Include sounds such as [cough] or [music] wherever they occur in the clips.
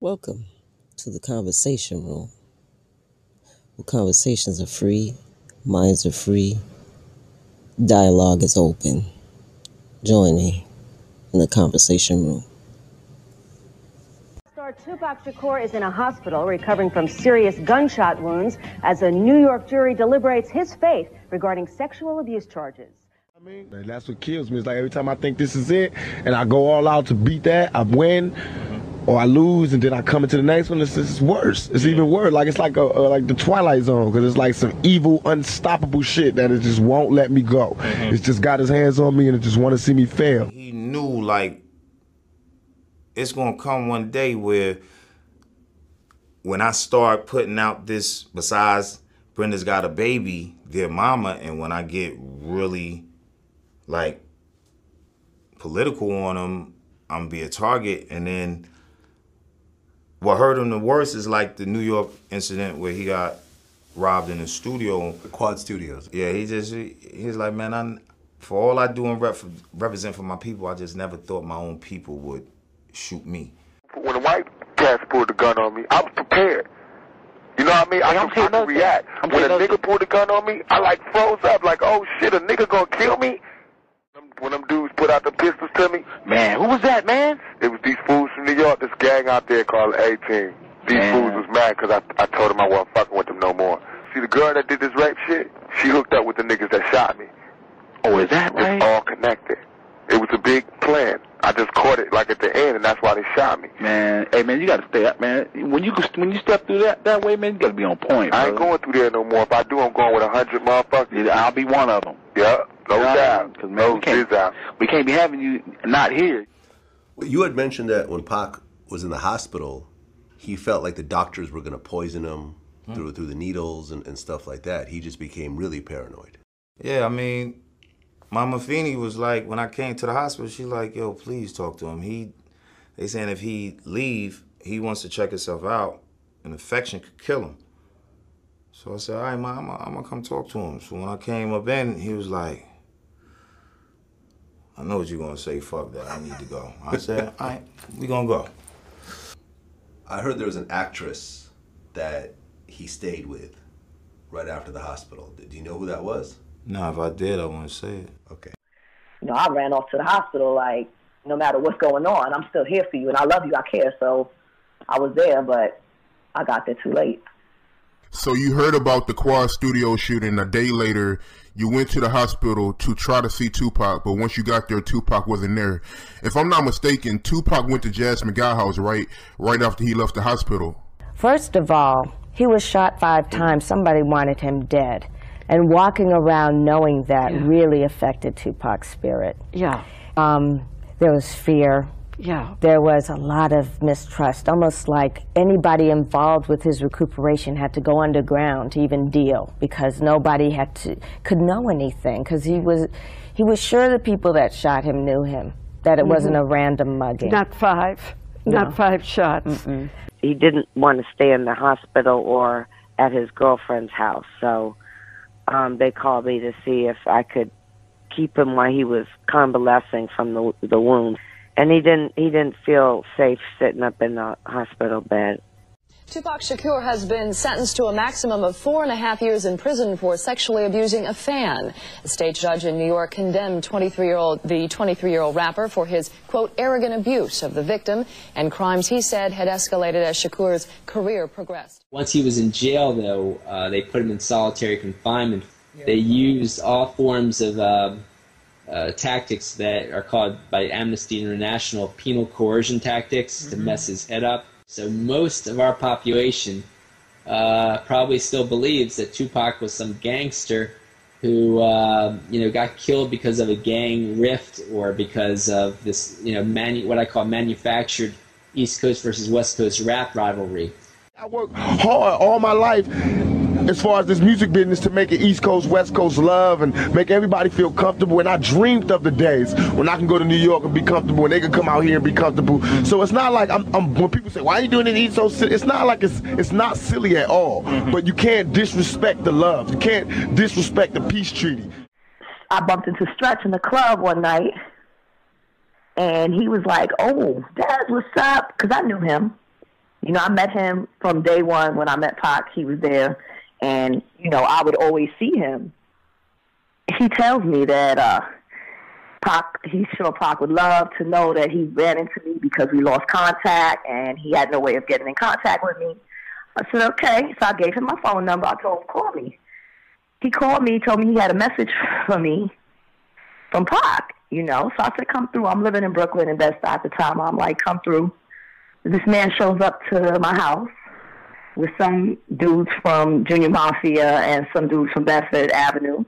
Welcome to the Conversation Room, where conversations are free, minds are free, dialogue is open. Join me in the Conversation Room. Star Tupac Shakur is in a hospital recovering from serious gunshot wounds as a New York jury deliberates his fate regarding sexual abuse charges. I mean, that's what kills me. It's like every time I think this is it, and I go all out to beat that, I win, or I lose, and then I come into the next one. It's, it's worse. It's even worse. Like it's like a, a like the Twilight Zone because it's like some evil, unstoppable shit that it just won't let me go. Mm-hmm. It's just got his hands on me and it just want to see me fail. he knew like it's gonna come one day where when I start putting out this besides Brenda's got a baby, their mama, and when I get really like political on them, I'm gonna be a target. And then what hurt him the worst is like the New York incident where he got robbed in the studio. Quad Studios. Yeah, he just he- he's like, man, I for all I do and rep, represent for my people, I just never thought my own people would shoot me. when the white cats pulled the gun on me, I was prepared. You know what I mean? I, I'm could, I saying no could react. I'm when a saying no nigga pulled the gun on me, I like froze up, like, oh shit, a nigga gonna kill me? When them dudes put out the pistols to me, Man, who was that, man? it was these fools from New York, this gang out there called the A-Team. These Man. fools was mad because I, I told them I wasn't fucking with them no more. See, the girl that did this rape shit, she hooked up with the niggas that shot me. Oh, is that It's right? all connected. It was a big plan. I just caught it like at the end, and that's why they shot me. Man, hey man, you gotta stay up, man. When you when you step through that that way, man, you gotta be on point. I ain't going through there no more. If I do, I'm going with a hundred motherfuckers. Yeah, I'll be one of them. Yeah, no doubt. Because man, No we can't, doubt. we can't be having you not here. You had mentioned that when Pac was in the hospital, he felt like the doctors were going to poison him hmm. through through the needles and, and stuff like that. He just became really paranoid. Yeah, I mean, Mama Afeni was like, when I came to the hospital, she like, yo, please talk to him. He, they saying if he leave, he wants to check himself out. An infection could kill him. So I said, all right, mom, I'm gonna come talk to him. So when I came up in, he was like, I know what you're gonna say, fuck that, I need to go. I said, all right, we gonna go. I heard there was an actress that he stayed with right after the hospital. Do you know who that was? Now, if I did, I wouldn't say it. Okay. you know, I ran off to the hospital like, no matter what's going on, I'm still here for you, and I love you, I care. So I was there, but I got there too late. So you heard about the Quad Studio shooting. A day later, you went to the hospital to try to see Tupac, but once you got there, Tupac wasn't there. If I'm not mistaken, Tupac went to Jasmine Guy House right right after he left the hospital. First of all, he was shot five times. Somebody wanted him dead. And walking around knowing that really affected Tupac's spirit. Yeah, Um, there was fear. yeah. There was a lot of mistrust, almost like anybody involved with his recuperation had to go underground to even deal because nobody had to could know anything because he was he was sure the people that shot him knew him that it wasn't a random mugging. Not five, not five shots. he didn't want to stay in the hospital or at his girlfriend's house. So um, they called me to see if I could keep him while he was convalescing from the the wound. And he didn't he didn't feel safe sitting up in the hospital bed. Tupac Shakur has been sentenced to a maximum of four and a half years in prison for sexually abusing a fan. A state judge in New York condemned 23-year-old the 23-year-old rapper for his quote arrogant abuse of the victim and crimes he said had escalated as Shakur's career progressed. Once he was in jail, though, uh, they put him in solitary confinement. They used all forms of uh, uh, tactics that are called by Amnesty International penal coercion tactics to mess his head up. So most of our population uh, probably still believes that Tupac was some gangster who uh, you know got killed because of a gang rift or because of this you know manu- what I call manufactured East Coast versus West Coast rap rivalry. I worked hard all my life as far as this music business to make it East Coast, West Coast love and make everybody feel comfortable. And I dreamed of the days when I can go to New York and be comfortable and they can come out here and be comfortable. So it's not like I'm, I'm when people say, why are you doing it East Coast? It's not like it's it's not silly at all. Mm-hmm. But you can't disrespect the love. You can't disrespect the peace treaty. I bumped into Stretch in the club one night, and he was like, "Oh, Dad, what's up?" Because I knew him, You know, I met him from day one when I met Pac. He was there, and you know, I would always see him. He tells me that uh, Pac, he's sure Pac would love to know that he ran into me because we lost contact and he had no way of getting in contact with me. I said, okay. So I gave him my phone number. I told him, call me. He called me, told me he had a message [laughs] for me from Pac, you know. So I said, come through. I'm living in Brooklyn and Bed-Stuy at the time. I'm like, come through. This man shows up to my house with some dudes from Junior Mafia and some dudes from Bedford Avenue.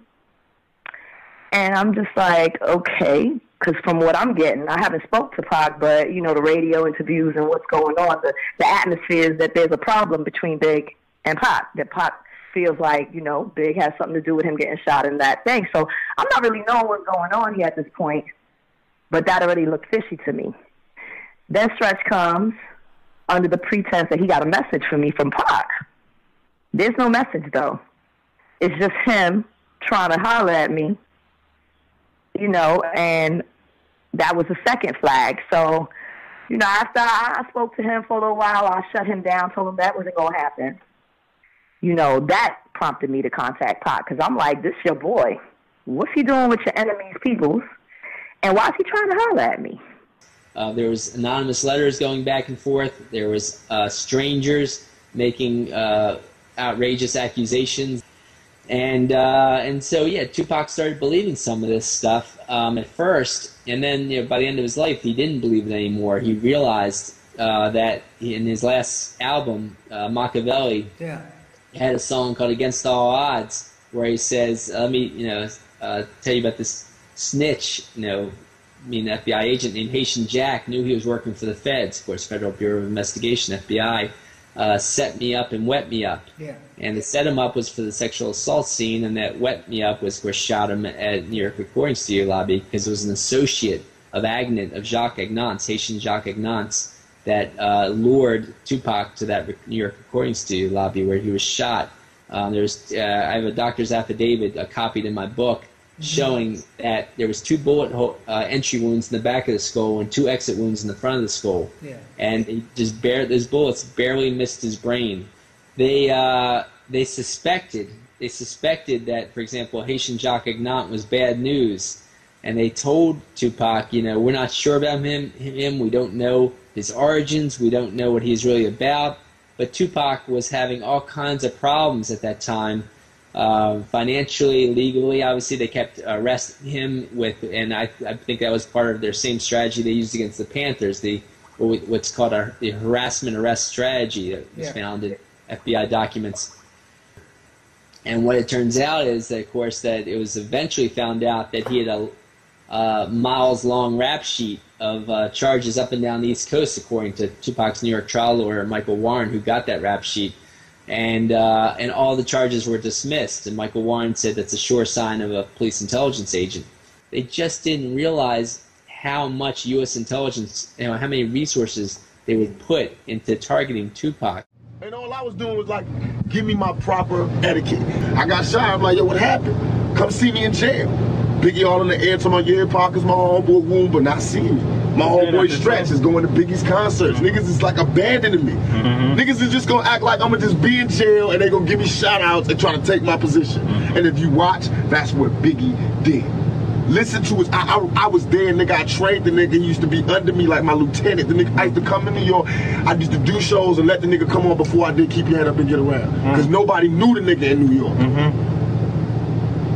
And I'm just like, okay, because from what I'm getting, I haven't spoke to Pac, but you know the radio interviews and what's going on, the the atmosphere is that there's a problem between Big and Pac. That Pac feels like you know Big has something to do with him getting shot in that thing. So I'm not really knowing what's going on here at this point, but that already looked fishy to me. Then Stretch comes under the pretense that he got a message for me from Pac. There's no message though. It's just him trying to holler at me you know, and that was the second flag. So, you know, after I, I spoke to him for a little while, I shut him down, told him that wasn't going to happen. You know, that prompted me to contact Pac because I'm like, this your boy. What's he doing with your enemy's peoples? And why is he trying to holler at me? Uh, there was anonymous letters going back and forth. There was uh, strangers making uh, outrageous accusations and uh, and so yeah, Tupac started believing some of this stuff um, at first, and then you know, by the end of his life, he didn't believe it anymore. He realized uh, that in his last album, uh, Makaveli, yeah. had a song called "Against All Odds," where he says, "Let me, you know, uh, tell you about this snitch, you know." I mean, FBI agent named Haitian Jack knew he was working for the feds, of course, Federal Bureau of Investigation, FBI uh, set me up and wet me up. Yeah. And the set him up was for the sexual assault scene, and that wet me up was where shot him at New York recording studio lobby because it was an associate of Agnet, of Jacques Agnant, Haitian Jacques Agnant, that uh, lured Tupac to that New York recording studio lobby where he was shot. Um, there's, uh, I have a doctor's affidavit uh, copied in my book showing that there was two bullet hole, uh, entry wounds in the back of the skull and two exit wounds in the front of the skull. Yeah. And he just bare those bullets barely missed his brain. They uh, they suspected they suspected that, for example, Haitian Jacques Agnant was bad news, and they told Tupac, you know, we're not sure about him. Him, we don't know his origins. We don't know what he's really about. But Tupac was having all kinds of problems at that time uh, financially, legally, obviously, they kept arresting him with, and I, I think that was part of their same strategy they used against the Panthers, the what's called a, the harassment arrest strategy that was Yeah. found in FBI documents. And what it turns out is, that, of course, that it was eventually found out that he had a uh, miles long rap sheet of uh, charges up and down the East Coast, according to Tupac's New York trial lawyer, Michael Warren, who got that rap sheet. And, uh, and all the charges were dismissed. And Michael Warren said that's a sure sign of a police intelligence agent. They just didn't realize how much U.S. intelligence, you know, how many resources they would put into targeting Tupac. And all I was doing was like, give me my proper etiquette. I got shot. I'm like, yo, what happened? Come see me in jail. Biggie all in the air to my yeah, Parker's my homeboy wound, but not seeing me. My homeboy Stretch is going to Biggie's concerts. Niggas is like abandoning me. Niggas is just gonna act like I'm gonna just be in jail and they gonna give me shout outs and try to take my position. And if you watch, that's what Biggie did. Listen to his. I, I, I was there, nigga. I trained the nigga. He used to be under me like my lieutenant. The nigga. I used to come in New York. I used to do shows and let the nigga come on before I did keep your head up and get around. Because nobody knew the nigga in New York.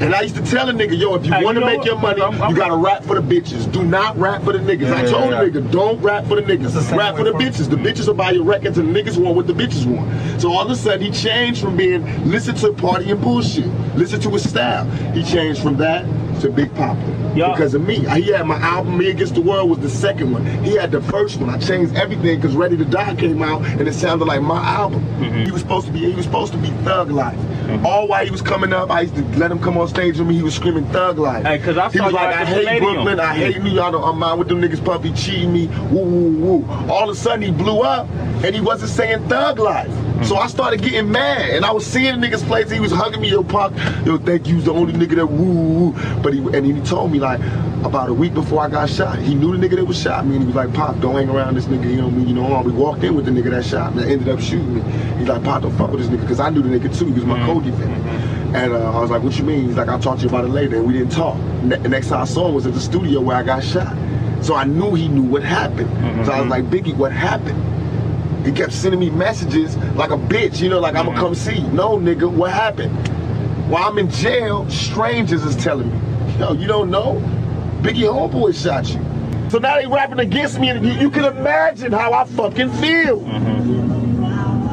And I used to tell a nigga, yo, if you Hey, want to you know make what? your money, I'm- I'm- you gotta rap for the bitches. Do not rap for the niggas. I told yeah, the nigga, don't rap for the the niggas. same Rap for the bitches. The bitches will buy your records and the niggas want what the bitches want. So all of a sudden he changed from being listen to party and bullshit, listen to his style. He changed from that to Big Poppa. Because of me. He had my album Me Against the World was the second one. He had the first one. I changed everything because Ready to Die came out and it sounded like my album. Mm-hmm. He was supposed to be he was supposed to be Thug Life. Mm-hmm. All while he was coming up, I used to let him come on stage with me. He was screaming Thug Life. Hey, 'cause I he was like, I hate Palladium." Brooklyn, I hate New York, I'm out with them niggas puppy cheating me, woo woo woo. All of a sudden he blew up and he wasn't saying Thug Life. So I started getting mad, and I was seeing the nigga's place. He was hugging me, yo, Pac, yo, thank you, the only nigga that woo, woo. But he and he told me like about a week before I got shot, he knew the nigga that was shot me, and he was like, Pop, don't hang around this nigga. You know me, you know. We walked in with the nigga that shot me, that ended up shooting me. He's like, Pop, don't fuck with this nigga, because I knew the nigga too. He was my co-defendant. And uh, I was like, what you mean? He's like, I'll talk to you about it later. And we didn't talk. Ne- the next time I saw him was at the studio where I got shot. So I knew he knew what happened. So I was like, Biggie, what happened? He kept sending me messages like a bitch, you know, like I'ma come see. No, nigga, what happened? While I'm in jail, strangers is telling me, yo, you don't know? Biggie Homeboy shot you. So now they rapping against me, and you, you can imagine how I fucking feel.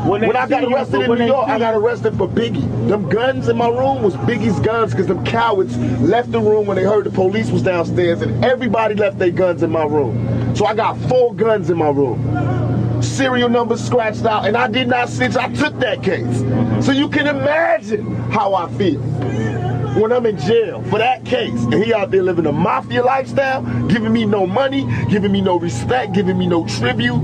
When, I got arrested in New York, I got arrested for Biggie. Them guns in my room was Biggie's guns because them cowards left the room when they heard the police was downstairs and everybody left their guns in my room. So I got four guns in my room. Serial numbers scratched out and I did not snitch. I took that case. Mm-hmm. So you can imagine how I feel when I'm in jail for that case and he out there living a mafia lifestyle, giving me no money, giving me no respect, giving me no tribute,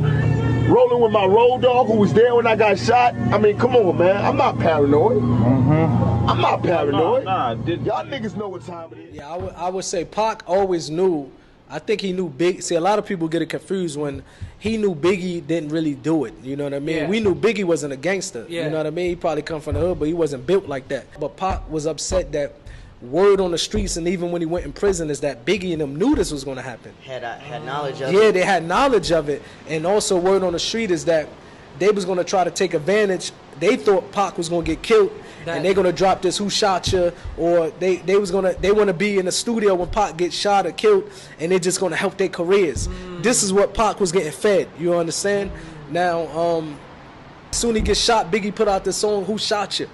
rolling with my road dog who was there when I got shot. I mean, come on, man. I'm not paranoid. Mm-hmm. I'm not paranoid. Nah, Y'all niggas know what time it is. Yeah, I would, I would say Pac always knew. I think he knew Big. See, a lot of people get it confused when he knew Biggie didn't really do it. You know what I mean? Yeah. We knew Biggie wasn't a gangster. Yeah. You know what I mean? He probably come from the hood, but he wasn't built like that. But Pac was upset that word on the streets, and even when he went in prison, is that Biggie and them knew this was going to happen. Had I had knowledge of Yeah, it. they had knowledge of it, and also word on the street is that they was gonna try to take advantage. They thought Pac was gonna get killed, That- and they're gonna drop this "Who shot you?" or they they was gonna they want to be in the studio when Pac gets shot or killed, and they're just gonna help their careers. This is what Pac was getting fed. You understand? Now, um, soon he gets shot, Biggie put out this song "Who Shot You,"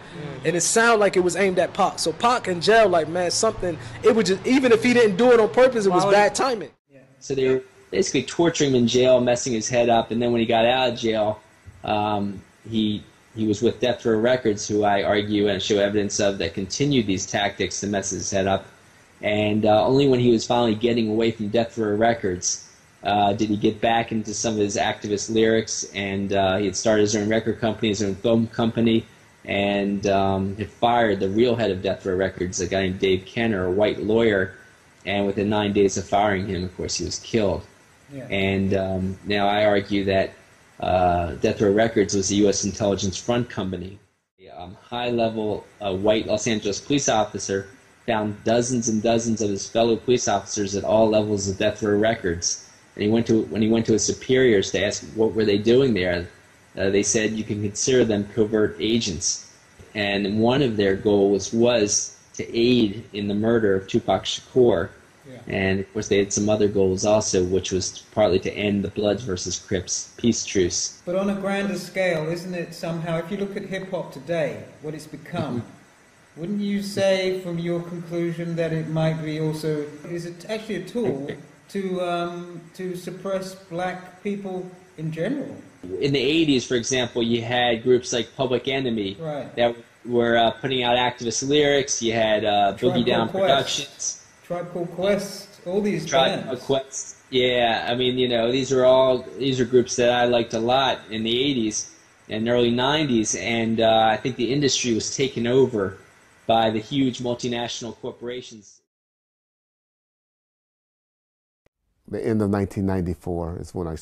and it sounded like it was aimed at Pac. So Pac in jail, like man, something. It was just even if he didn't do it on purpose, it was Why would- bad timing. So they were basically torturing him in jail, messing his head up, and then when he got out of jail, um, he he was with Death Row Records, who I argue and show evidence of that continued these tactics to mess his head up. And uh, only when he was finally getting away from Death Row Records uh, did he get back into some of his activist lyrics. And uh, he had started his own record company, his own film company, and um, had fired the real head of Death Row Records, a guy named Dave Kenner, a white lawyer. And within nine days of firing him, of course, he was killed. Yeah. And um, now I argue that uh, Death Row Records was a U.S. intelligence front company. A um, high-level uh, white Los Angeles police officer found dozens and dozens of his fellow police officers at all levels of Death Row Records. And he went to when he went to his superiors to ask what were they doing there. Uh, they said you can consider them covert agents. And one of their goals was to aid in the murder of Tupac Shakur. And of course, they had some other goals also, which was partly to end the Bloods versus Crips peace truce. But on a grander scale, isn't it somehow, if you look at hip hop today, what it's become, wouldn't you say from your conclusion that it might be also, is it actually a tool [laughs] to, um, to suppress black people in general? In the 80s, for example, you had groups like Public Enemy Right. that were uh, putting out activist lyrics. You had uh, Boogie Down. Productions. Tribe Called Quest, all these Tribe bands. Called Quest. Yeah, I mean, you know, these are all these are groups that I liked a lot in the '80s and early '90s, and uh, I think the industry was taken over by the huge multinational corporations. The end of 1994 is when I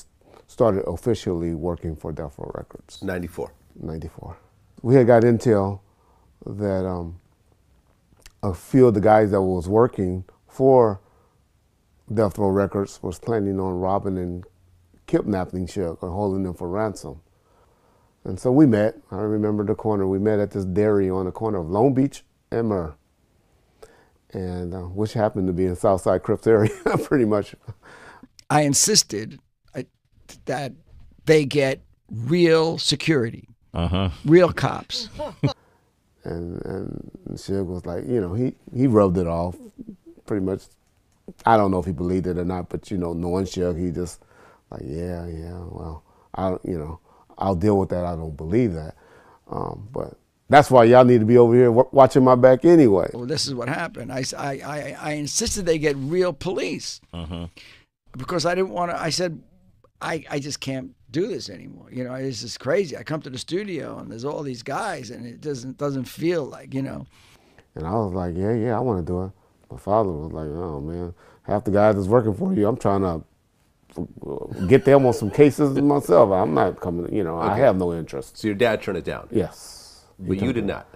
started officially working for Death Row Records. 94. 94. We had got intel that um, a few of the guys that was working for Death Row Records was planning on robbing and kidnapping Chuck or holding them for ransom. And so we met. I remember the corner. We met at this dairy on the corner of Long Beach and Murr, and uh, which happened to be in Southside Crips area, [laughs] pretty much. I insisted that they get real security, uh-huh. real cops. [laughs] and and Suge was like, you know, he he rubbed it off, pretty much. I don't know if he believed it or not, but you know, knowing Suge, he just like, yeah, yeah, well, I don't, you know, I'll deal with that. I don't believe that, um, but that's why y'all need to be over here watching my back anyway. Well, this is what happened. I I I insisted they get real police Uh-huh. because I didn't want to. I said, I, I just can't do this anymore. You know, it's just crazy. I come to the studio and there's all these guys and it doesn't doesn't feel like, you know. And I was like, yeah, yeah, I want to do it. My father was like, oh man, half the guys that's working for you, I'm trying to get them on some cases myself. I'm not coming, you know, I have no interest. So your dad turned it down. Yes. But you did not.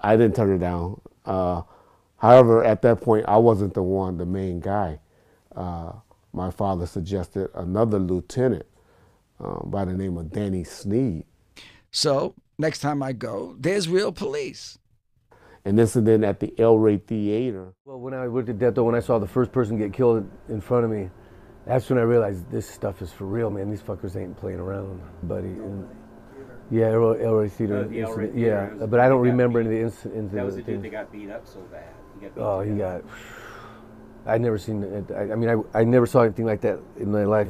I didn't turn it down. Uh, however, at that point, I wasn't the one, the main guy. Uh, my father suggested another lieutenant uh, by the name of Danny Sneed. So next time I go, there's real police. And this An incident at the El Rey Theater. Well, when I worked at Death Row, when I saw the first person get killed in front of me, that's when I realized this stuff is for real, man. These fuckers ain't playing around, buddy. And yeah, El, El Rey Theater. Uh, the El Rey incident, Theater, yeah, it was the but I don't dude that got remember any of the incidents. That was the dude that got beat up so bad. He got beat Oh, to he death. got. I never seen it. I, I mean, I, I never saw anything like that in my life.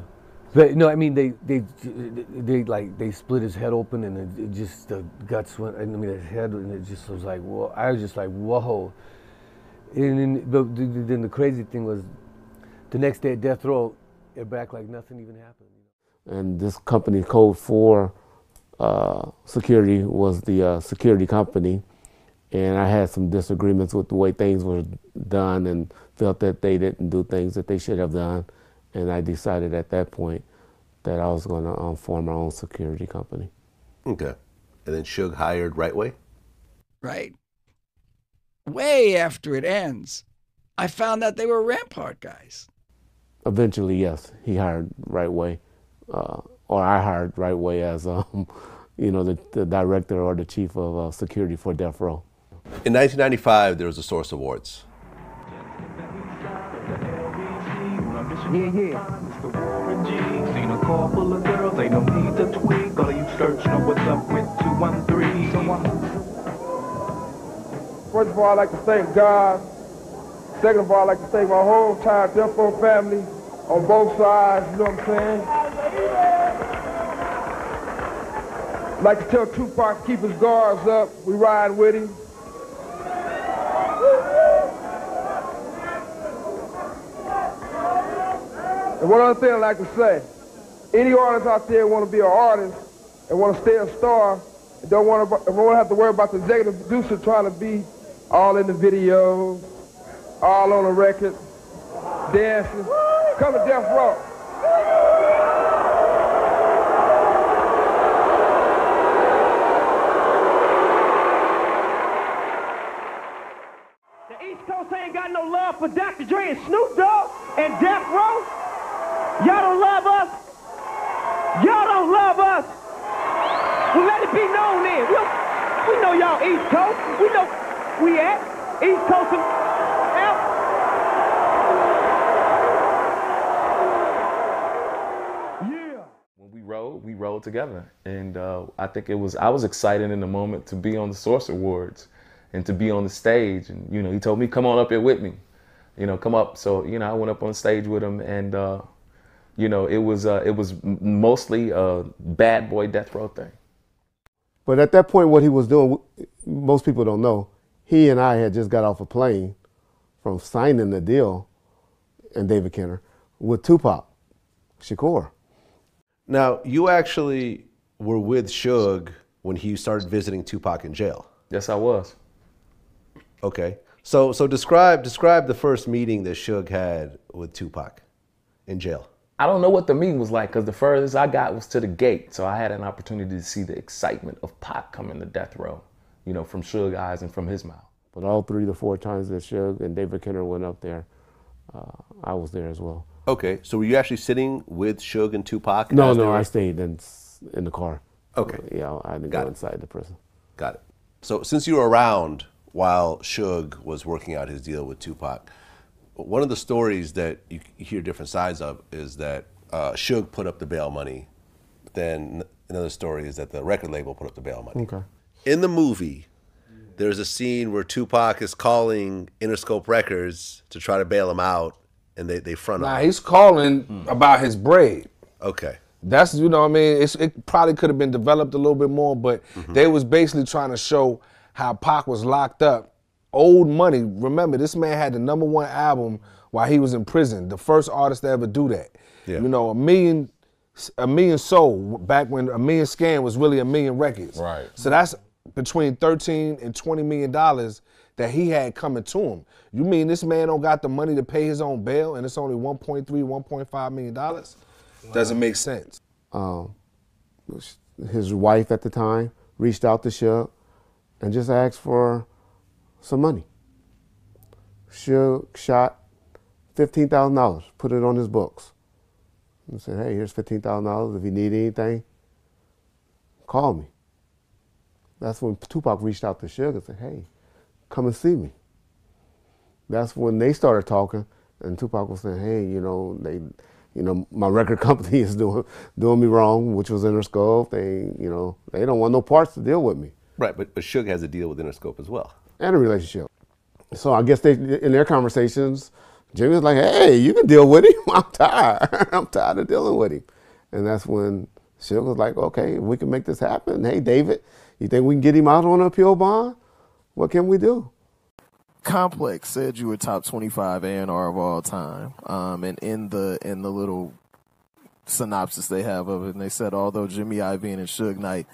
But no, I mean, they they they like they split his head open and it, it just the guts went. I mean, his head and it just was like, whoa. I was just like, whoa. And then, but the- the- then the crazy thing was, the next day at death row, it back like nothing even happened. and this company code 4 uh, security was the uh, security company and i had some disagreements with the way things were done and felt that they didn't do things that they should have done and i decided at that point that i was going to um, form my own security company Okay. And then Suge hired Wrightway. right? Way after it ends, I found out they were Rampart guys. eventually yes he hired Wrightway uh, or i hired Wrightway as um, [laughs] you know the, the director or the chief of uh, security for death row In 1995, there was the Source Awards. Yeah, yeah. Seen a car full of girls, ain't no need to tweak. All of you search know what's up with 213. So I'm First of all, I'd like to thank God. Second of all, I'd like to thank my whole entire Death Row family on both sides, you know what I'm saying? I'd like to tell Tupac to keep his guards up. We ride with him. And one other thing I'd like to say, any artists out there want to be an artist and want to stay a star and don't want to, don't want to have to worry about the executive producer trying to be all in the videos, all on the record, dancing. Come to Death Row. The East Coast ain't got no love for Dr. Dre and Snoop Dogg and Death Row. Y'all don't love us. Y'all don't love us. Well, let it be known then. We, we know y'all East Coast. We know we at East Coast and out. when we rode, we rode together, and uh, I think it was I was excited in the moment to be on the Source Awards and to be on the stage. And you know, he told me, "Come on up here with me," you know, come up. So you know, I went up on stage with him, and uh, you know, it was uh, it was mostly a bad boy death row thing. But at that point, what he was doing, most people don't know, he and I had just got off a plane from signing the deal, and David Kenner, with Tupac Shakur. Now, you actually were with Suge when he started visiting Tupac in jail. Yes, I was. Okay. So so describe describe the first meeting that Suge had with Tupac in jail. I don't know what the meeting was like because the furthest I got was to the gate. So I had an opportunity to see the excitement of Pac coming to death row, you know, from Suge eyes and from his mouth. But all three to four times that Suge and David Kenner went up there, uh, I was there as well. Okay. So were you actually sitting with Suge and Tupac? No, no, were- I stayed in in the car. Okay. Yeah, I didn't Got go it. inside the prison. Got it. So since you were around while Suge was working out his deal with Tupac, one of the stories that you hear different sides of is that uh, Suge put up the bail money. Then another story is that the record label put up the bail money. Okay. In the movie, there's a scene where Tupac is calling Interscope Records to try to bail him out, and they, they front Nah, him. Nah, he's calling about his braid. Okay. That's you know what I mean. It's, it probably could have been developed a little bit more, but Mm-hmm. they was basically trying to show how Pac was locked up, owed money. Remember, this man had the number one album while he was in prison. The first artist to ever do that. Yeah. You know, a million, a million sold back when a million scan was really a million records. Right. So that's between 13 and 20 million dollars that he had coming to him. You mean this man don't got the money to pay his own bail and it's only 1.3, 1.5 million dollars? Doesn't make sense. Um, his wife at the time reached out to Suge and just asked for some money. Suge shot fifteen thousand dollars, put it on his books, and said, "Hey, here's fifteen thousand dollars. If you need anything, call me." That's when Tupac reached out to Suge and said, "Hey, come and see me." That's when they started talking, and Tupac was saying, "Hey, you know, they, you know, my record [laughs] company is doing doing me wrong, which was Interscope. They, you know, they don't want no parts to deal with me." Right, but, but Suge has a deal with Interscope as well. And a relationship. So I guess they, in their conversations, Jimmy was like, "Hey, you can deal with him. [laughs] I'm tired. [laughs] I'm tired of dealing with him." And that's when Suge was like, "Okay, we can make this happen. Hey, David, you think we can get him out on an appeal bond? What can we do?" Complex said you were top 25 A&R of all time. Um, and in the in the little synopsis they have of it, and they said although Jimmy Iovine and Suge Knight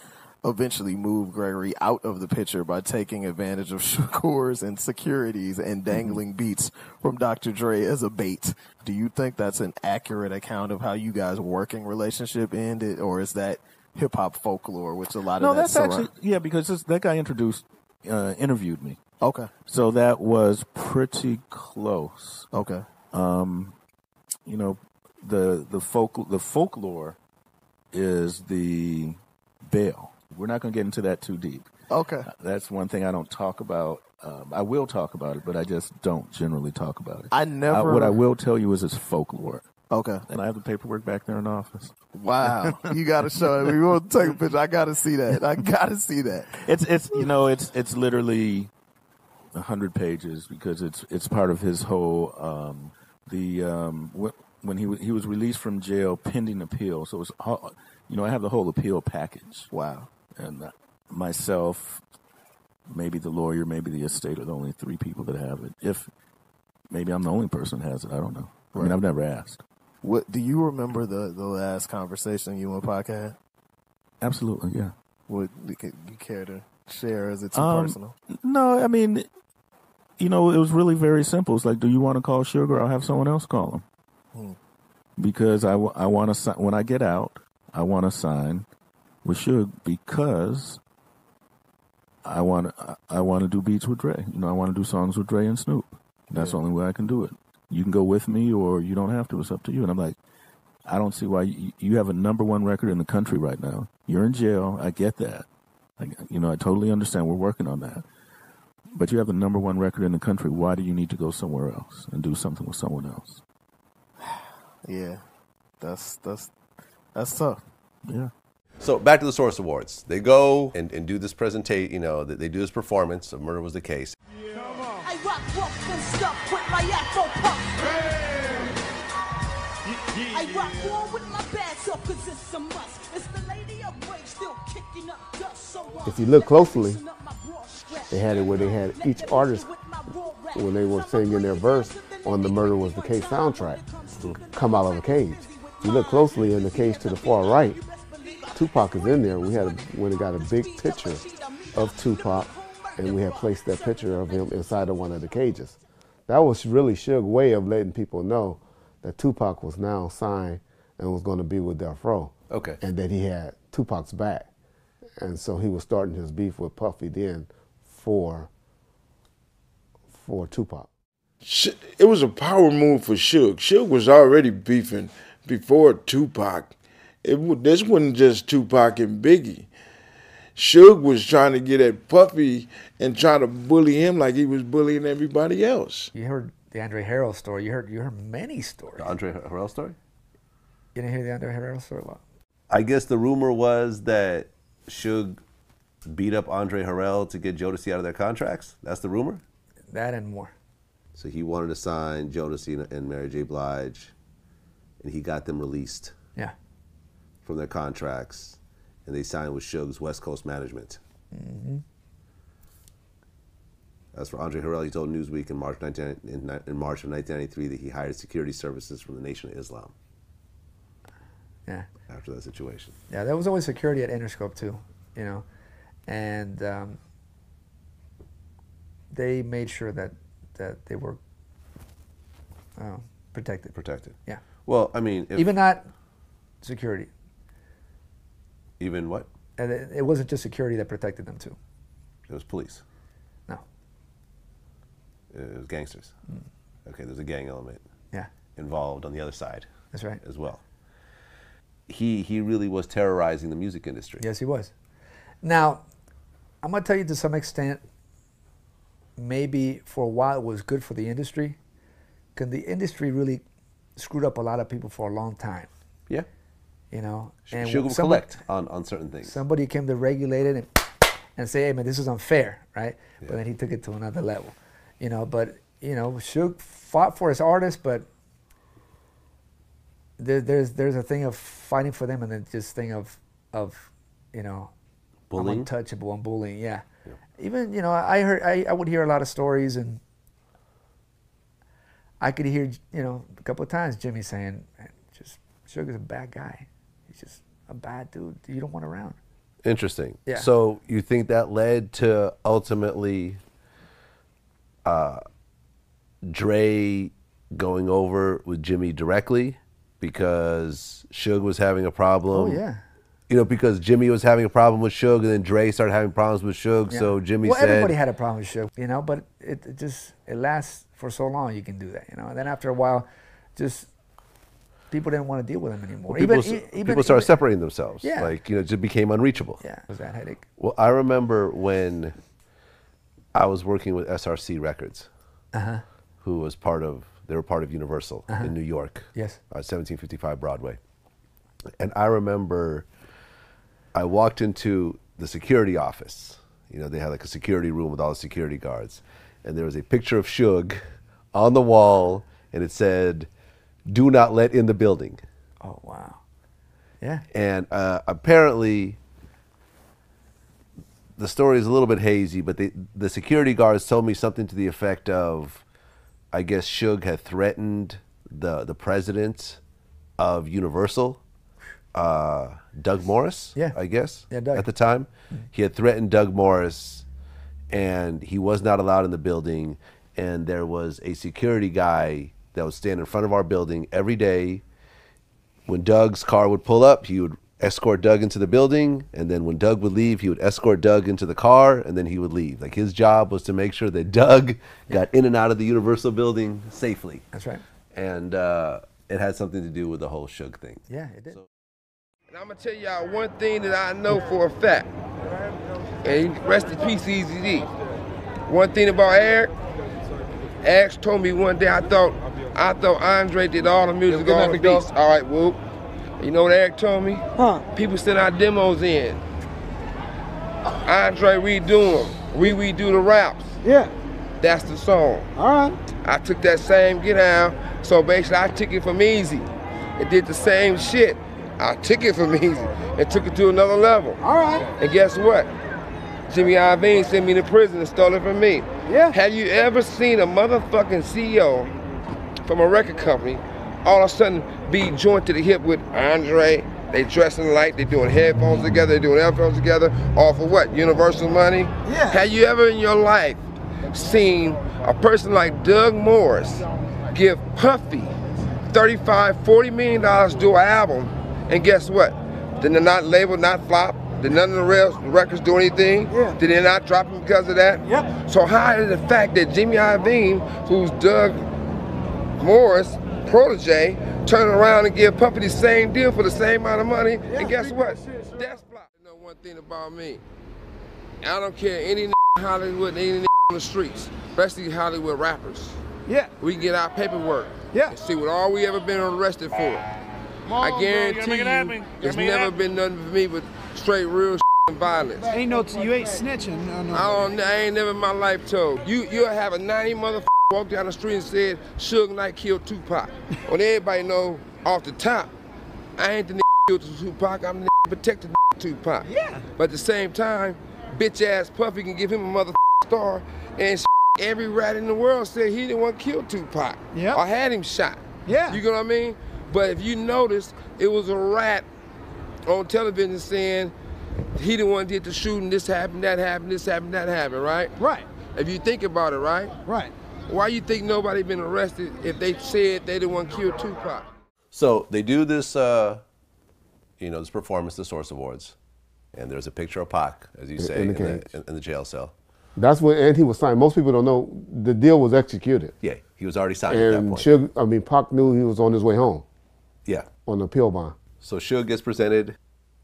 eventually moved Gregory out of the picture by taking advantage of [laughs] Shakur's insecurities and dangling beats from Dr. Dre as a bait. Do you think that's an accurate account of how you guys' working relationship ended, or is that hip hop folklore, which a lot No, of that's that's actually yeah, because this, that guy introduced, uh, interviewed me. Okay. So that was pretty close. Okay. Um, you know, the the folk the folklore is the bail. We're not going to get into that too deep. Okay. That's one thing I don't talk about. Um, I will talk about it, but I just don't generally talk about it. I Uh, never- what I will tell you is it's folklore. Okay. And I have the paperwork back there in the office. Wow, you got to show it. We to take a picture. I got to see that. I got to see that. It's it's you know it's it's literally a hundred pages because it's it's part of his whole um, the um, wh- when he he was released from jail pending appeal. So it's you know I have the whole appeal package. Wow. And uh, myself, maybe the lawyer, maybe the estate are the only three people that have it. If maybe I'm the only person that has it, I don't know. I mean Right. I've never asked. What do you remember the the last conversation you and Pac had? Absolutely, yeah. Would you you care to share? Is it too Um, personal? No, I mean, you know, it was really very simple. It's like, do you want to call Suge? I'll have someone else call him. Hmm. Because I want to sign, when I get out, I want to sign with Suge because I want to, I want to do beats with Dre. You know, I want to do songs with Dre and Snoop. That's the only way I can do it. You can go with me or you don't have to. It's up to you. And I'm like, I don't see why you, you have a number one record in the country right now. You're in jail. I get that. I, you know, I totally understand. We're working on that. But you have the number one record in the country. Why do you need to go somewhere else and do something with someone else? [sighs] Yeah, that's that's that's tough. Yeah. So back to the Source Awards. They go and, and do this presentation, you know, they they do this performance of Murder Was the Case. I rock rough and stuff with my afro puff. I rock on with my bad self cause it's a must. It's the lady of rage still kicking up dust. So If you look closely, they had it where they had each artist when they were singing their verse on the Murder Was the Case soundtrack come out of a cage. If you look closely in the cage to the far right, Tupac is in there. We had a, when we got a big picture of Tupac, and we had placed that picture of him inside of one of the cages. That was really Suge's way of letting people know that Tupac was now signed and was going to be with Death Row. Okay. And that he had Tupac's back. And so he was starting his beef with Puffy then for for Tupac. It was a power move for Suge. Suge was already beefing before Tupac. It this wasn't just Tupac and Biggie. Suge was trying to get at Puffy and trying to bully him like he was bullying everybody else. You heard the Andre Harrell story. You heard you heard many stories. The Andre Harrell story? You didn't hear the Andre Harrell story? What? I guess the rumor was that Suge beat up Andre Harrell to get Jodeci out of their contracts. That's the rumor? That and more. So he wanted to sign Jodeci and- and Mary J. Blige, and he got them released Yeah. From their contracts, and they signed with Suge's West Coast Management. hmm As for Andre Harrell, he told Newsweek in March, 19, in, in March of 1993 that he hired security services from the Nation of Islam Yeah. after that situation. Yeah, there was always security at Interscope too, you know, and um, they made sure that that they were uh, protected. Protected. Yeah. Well, I mean, even not security. Even what? And it, it wasn't just security that protected them too. It was police. No. It was gangsters. Hmm. Okay, there's a gang element. Yeah. Involved on the other side. That's right. As well. He he really was terrorizing the music industry. Yes, he was. Now, I'm gonna tell you to some extent. Maybe for a while it was good for the industry, because the industry really screwed up a lot of people for a long time. Yeah. You know, And somebody- collect on, on certain things. Somebody came to regulate it and and say, "Hey, man, this is unfair," right? But then he took it to another level, you know. But you know, Suge fought for his artists, but there, there's there's a thing of fighting for them, and then just thing of of you know, Bullying? I'm untouchable, and bullying. Yeah. Even you know, I heard I, I would hear a lot of stories, and I could hear you know a couple of times Jimmy saying, "Man, "Just Suge's a bad guy. He's just a bad dude. You don't want around." Interesting. Yeah. So you think that led to ultimately uh, Dre going over with Jimmy directly because Suge was having a problem? Oh, yeah. You know, because Jimmy was having a problem with Suge, and then Dre started having problems with Suge. Yeah. So Jimmy well, said, everybody had a problem with Suge, you know, but it, it just it lasts for so long. You can do that, you know. And then after a while, just people didn't want to deal with him anymore. Well, people, even, even people started even- separating themselves. Yeah. Like, you know, it just became unreachable. Yeah, it was that headache. Well, I remember when I was working with SRC Records, Uh-huh. who was part of, they were part of Universal Uh-huh. in New York. Yes. Uh, 1755 Broadway. And I remember I walked into the security office. You know, they had like a security room with all the security guards. And there was a picture of Suge on the wall, and it said, Do not let in the building. Oh wow. Yeah. And uh, apparently, the story is a little bit hazy, but they, the security guards told me something to the effect of, I guess Suge had threatened the the president of Universal, uh, Doug Morris. Yeah. I guess. Yeah, Doug. At the time, he had threatened Doug Morris, and he was not allowed in the building. And there was a security guy that would stand in front of our building every day when Doug's car would pull up, he would escort Doug into the building, and then when Doug would leave, he would escort Doug into the car, and then he would leave. Like his job was to make sure that Doug got in and out of the Universal building safely. That's right. And uh, it had something to do with the whole Suge thing. Yeah, it did. And I'm gonna tell y'all one thing that I know for a fact. And rest in peace, Eazy-E. One thing about Eric, Eric told me one day I thought I thought Andre did all the music, good all the big beats. All right, whoop. You know what Eric told me? Huh? People send our demos in. Andre redo them. We redo the raps. Yeah. That's the song. All right. I took that same get out. So basically, I took it from Eazy. It did the same shit. I took it from [laughs] Eazy and took it to another level. All right. And guess what? Jimmy Iovine sent me to prison and stole it from me. Yeah. Have you ever seen a motherfucking CEO from a record company all of a sudden be joined to the hip with Andre? They dressing like they doing headphones together, they doing headphones together, all for what? Universal money? Yeah. Have you ever in your life seen a person like Doug Morris give Puffy 35, 40 million dollars to do an album, and guess what? Did they not label, not flop? Did none of the records do anything? Yeah. Did they not drop them because of that? Yep. So how is the fact that Jimmy Iovine, who's Doug Morris protege, turn around and give Puffy the same deal for the same amount of money? and guess what? That's flop. You know one thing about me. I don't care any Hollywood, any on the streets, especially Hollywood rappers. Yeah. We can get our paperwork. Yeah. See what all we ever been arrested for. I on, bro. Guarantee you, it happen. You gotta it's never been nothing for me but straight real and violence. Ain't no, you ain't snitching. No, no. I don't. I ain't never in my life told you. You'll have a 90 motherfucker walk down the street and said Suge Knight killed Tupac. when everybody know off the top, I ain't the nigga killed Tupac. I'm the nigga protected Tupac. Yeah. But at the same time, bitch ass Puffy can give him a motherfucking star and Every rat in the world said he didn't want to kill Tupac. Yeah. Or had him shot. Yeah. You know what I mean? But if you notice, it was a rat on television saying he the one did the shooting, this happened, that happened, this happened, that happened, right? Right. If you think about it, right? Right. Why you think nobody been arrested if they said they didn't want to kill Tupac? So they do this, uh, you know, this performance, the Source Awards, and there's a picture of Pac, as you In- say, in in the the, in, in the jail cell. That's when and he was signed. Most people don't know the deal was executed. Yeah, he was already signed at that point. Suge, I mean, Pac knew he was on his way home Yeah. on the appeal bond. So Suge gets presented,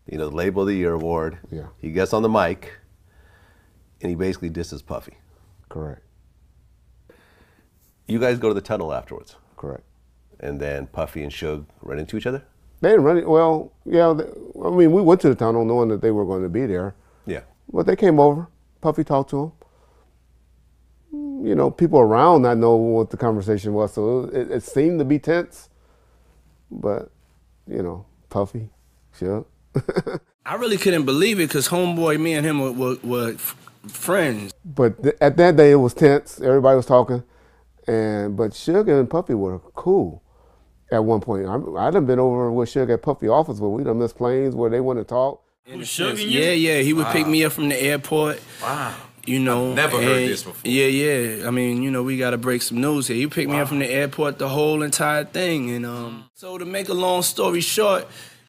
you know, the Label of the Year award. Yeah. He gets on the mic, and he basically disses Puffy. Correct. You guys go to the tunnel afterwards. Correct. And then Puffy and Suge run into each other. They didn't run it. Well, yeah. They, I mean, we went to the tunnel knowing that they were going to be there. Yeah. But they came over. Puffy talked to him. You know, people around not know what the conversation was, so it, it seemed to be tense. But, you know, Puffy, sure. [laughs] I really couldn't believe it because homeboy, me and him were, were, were f- friends. But th- at that day, it was tense. Everybody was talking, and but Sugar and Puffy were cool. At one point, I'm, I done been over with Sugar at Puffy office where we done missed planes where they want to talk. Yeah, yeah. He would pick me up from the airport. Wow. You know, never heard this before. Yeah, yeah. I mean, you know, we got to break some news here. He picked me up from the airport, the whole entire thing, and um. So to make a long story short,